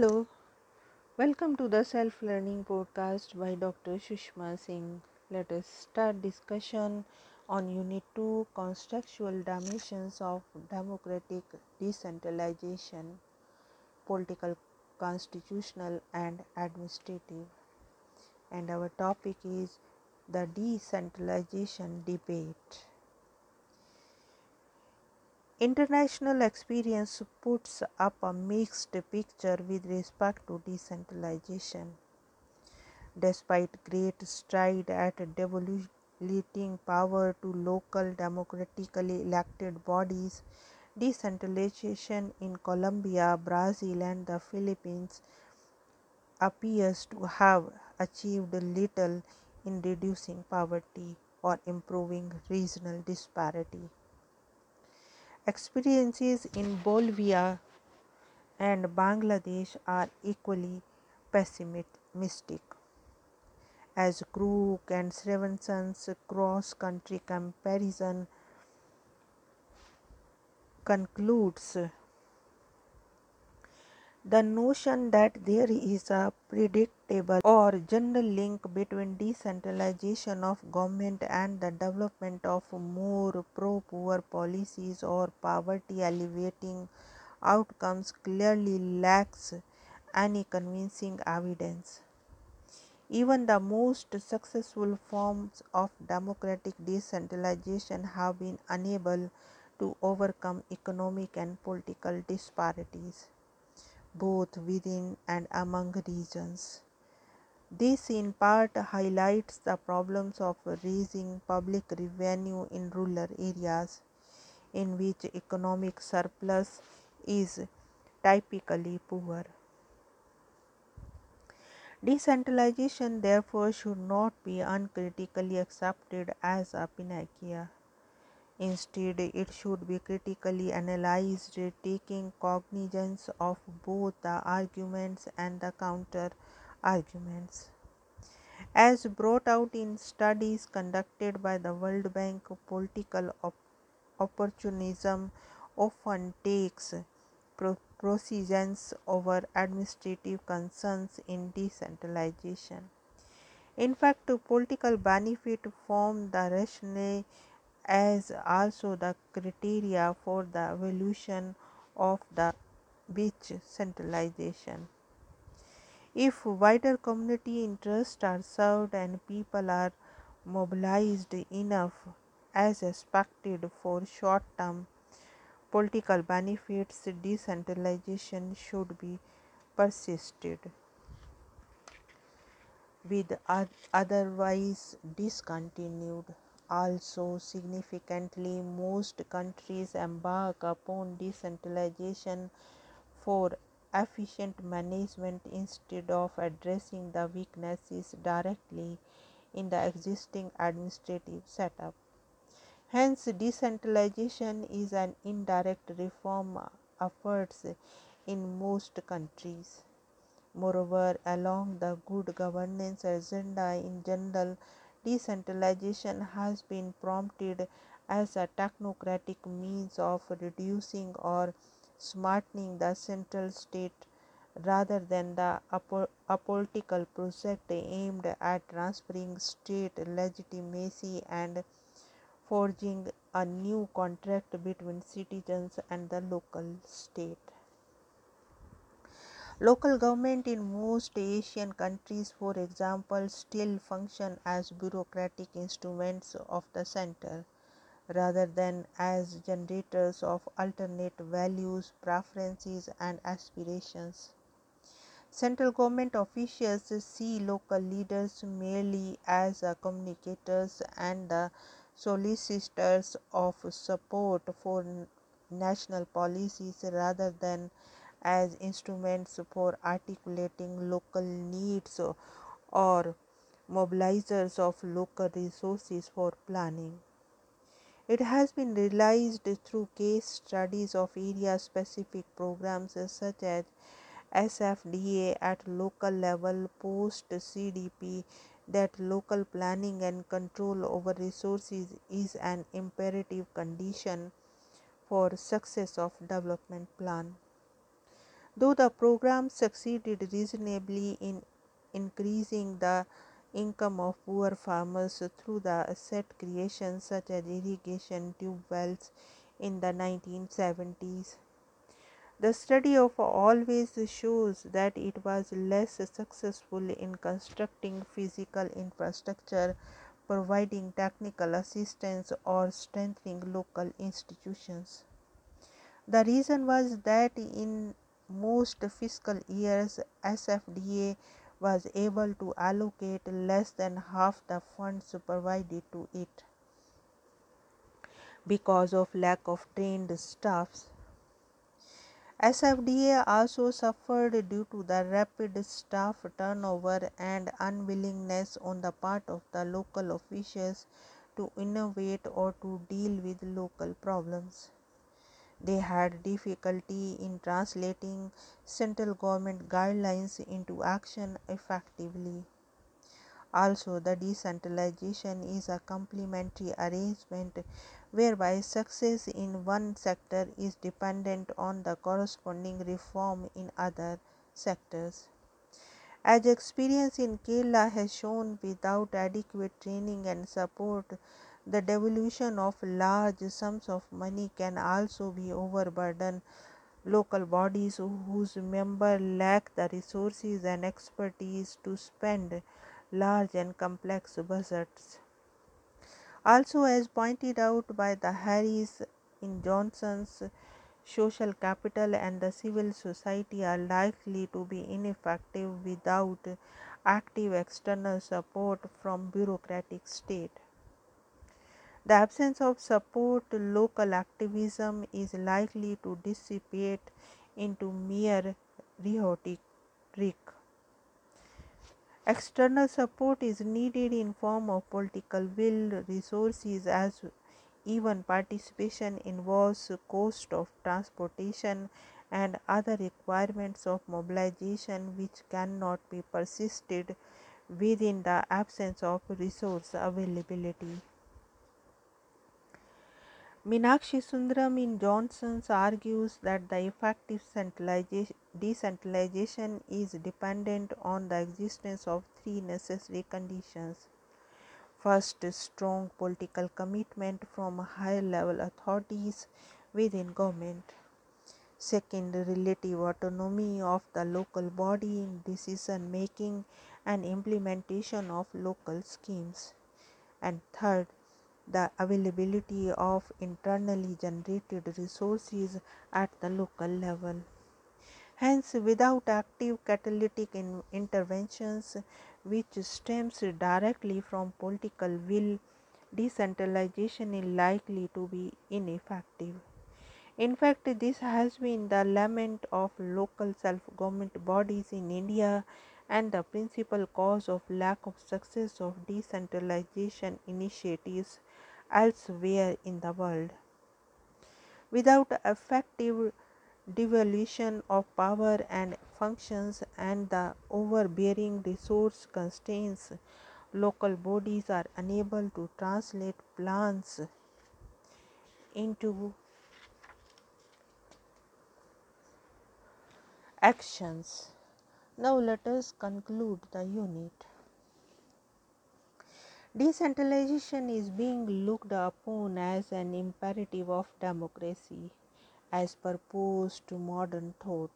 Hello, welcome to the Self Learning Podcast by Dr. Sushma Singh. Let us start discussion on Unit 2 Contextual Dimensions of Democratic Decentralization, Political, Constitutional, and Administrative. And our topic is the decentralization debate. International experience puts up a mixed picture with respect to decentralization. Despite great stride at devoluting power to local democratically elected bodies, decentralization in Colombia, Brazil, and the Philippines appears to have achieved little in reducing poverty or improving regional disparity. Experiences in Bolivia and Bangladesh are equally pessimistic. As Crook and Sverrisson's cross country comparison concludes, the notion that there is a predictable or general link between decentralization of government and the development of more pro poor policies or poverty alleviating outcomes clearly lacks any convincing evidence. Even the most successful forms of democratic decentralization have been unable to overcome economic and political disparities both within and among regions. This in part highlights the problems of raising public revenue in rural areas in which economic surplus is typically poor. Decentralization, therefore, should not be uncritically accepted as a panacea. Instead, it should be critically analyzed, taking cognizance of both the arguments and the counter arguments. As brought out in studies conducted by the World Bank, political op- opportunism often takes precedence over administrative concerns in decentralization. In fact, political benefit form the rationale as also the criteria for the evolution of the beach centralization. If wider community interests are served and people are mobilized enough as expected for short term political benefits, decentralization should be persisted with otherwise discontinued. Also, significantly, most countries embark upon decentralization for efficient management instead of addressing the weaknesses directly in the existing administrative setup. Hence, decentralization is an indirect reform efforts in most countries. Moreover, along the good governance agenda in general, decentralization has been prompted as a technocratic means of reducing or smartening the central state rather than the apolitical project aimed at transferring state legitimacy and forging a new contract between citizens and the local state. Local government in most Asian countries, for example, still function as bureaucratic instruments of the center rather than as generators of alternate values, preferences, and aspirations. Central government officials see local leaders merely as communicators and solicitors of support for national policies rather than as instruments for articulating local needs or mobilizers of local resources for planning. It has been realized through case studies of area specific programs such as SFDA at local level post CDP that local planning and control over resources is an imperative condition for success of development plan. Though the program succeeded reasonably in increasing the income of poor farmers through the asset creation such as irrigation tube wells in the 1970s. The study of always shows that it was less successful in constructing physical infrastructure, providing technical assistance, or strengthening local institutions. The reason was that in most fiscal years, SFDA was able to allocate less than half the funds provided to it because of lack of trained staffs. SFDA also suffered due to the rapid staff turnover and unwillingness on the part of the local officials to innovate or to deal with local problems. They had difficulty in translating central government guidelines into action effectively. Also, the decentralization is a complementary arrangement whereby success in one sector is dependent on the corresponding reform in other sectors. As experience in Kerala has shown, without adequate training and support, the devolution of large sums of money can also be overburden local bodies whose members lack the resources and expertise to spend large and complex budgets. Also, as pointed out by the Harris in Johnson's social capital and the civil society are likely to be ineffective without active external support from bureaucratic state. The absence of support local activism is likely to dissipate into mere rhetoric. External support is needed in form of political will, resources as even participation involves cost of transportation and other requirements of mobilization which cannot be persisted within the absence of resource availability. Meenakshi Sundaram in Johnson's argues that the effective decentralization is dependent on the existence of three necessary conditions. First, strong political commitment from higher level authorities within government. Second, relative autonomy of the local body in decision making and implementation of local schemes. And third, the availability of internally generated resources at the local level. Hence, without active catalytic in interventions which stems directly from political will, decentralization is likely to be ineffective. In fact, this has been the lament of local self government bodies in India and the principal cause of lack of success of decentralization initiatives elsewhere in the world. Without effective devolution of power and functions and the overbearing resource constraints, local bodies are unable to translate plans into actions. Now let us conclude the unit. Decentralization is being looked upon as an imperative of democracy as proposed to modern thought.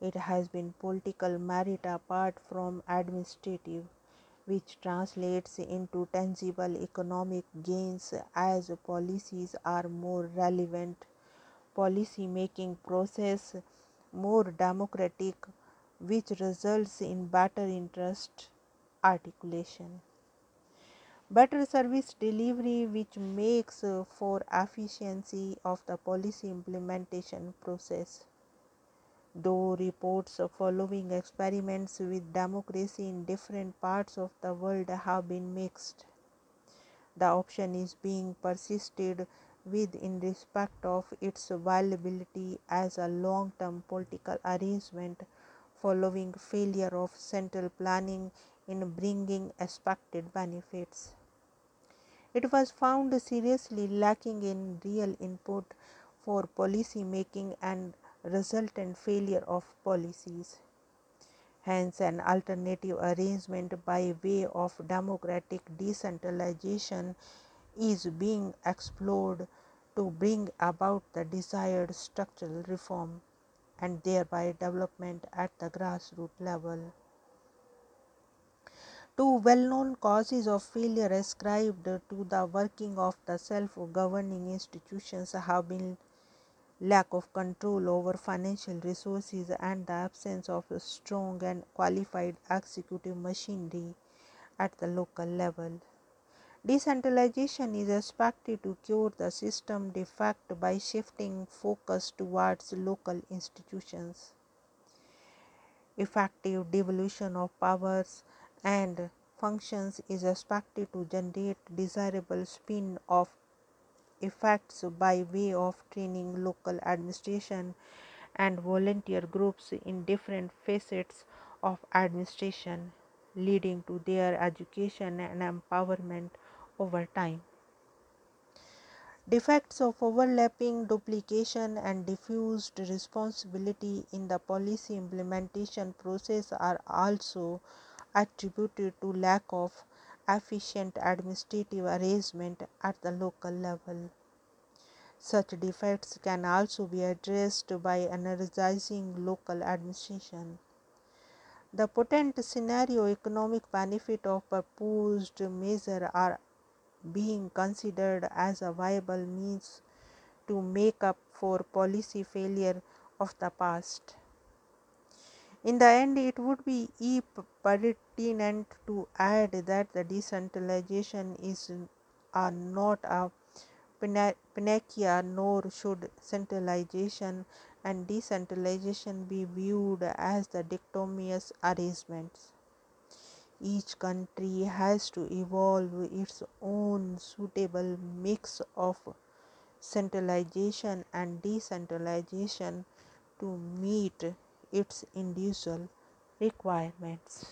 It has been political merit apart from administrative, which translates into tangible economic gains as policies are more relevant, policy making process more democratic, which results in better interest articulation better service delivery which makes uh, for efficiency of the policy implementation process. Though reports following experiments with democracy in different parts of the world have been mixed the option is being persisted with in respect of its viability as a long term political arrangement following failure of central planning in bringing expected benefits. It was found seriously lacking in real input for policy making and resultant failure of policies. Hence, an alternative arrangement by way of democratic decentralization is being explored to bring about the desired structural reform and thereby development at the grassroots level. Two well known causes of failure ascribed to the working of the self governing institutions have been lack of control over financial resources and the absence of a strong and qualified executive machinery at the local level. Decentralization is expected to cure the system defect by shifting focus towards local institutions. Effective devolution of powers and functions is expected to generate desirable spin off effects by way of training local administration and volunteer groups in different facets of administration, leading to their education and empowerment over time. Defects of overlapping, duplication, and diffused responsibility in the policy implementation process are also attributed to lack of efficient administrative arrangement at the local level. Such defects can also be addressed by energizing local administration. The potent scenario economic benefit of proposed measure are being considered as a viable means to make up for policy failure of the past. In the end, it would be pertinent to add that the decentralization is uh, not a panacea nor should centralization and decentralization be viewed as the dichotomous arrangements. Each country has to evolve its own suitable mix of centralization and decentralization to meet its individual requirements.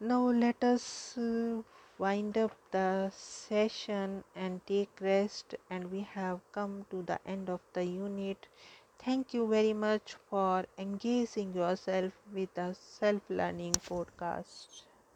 Now, let us uh, wind up the session and take rest, and we have come to the end of the unit. Thank you very much for engaging yourself with the self learning podcast.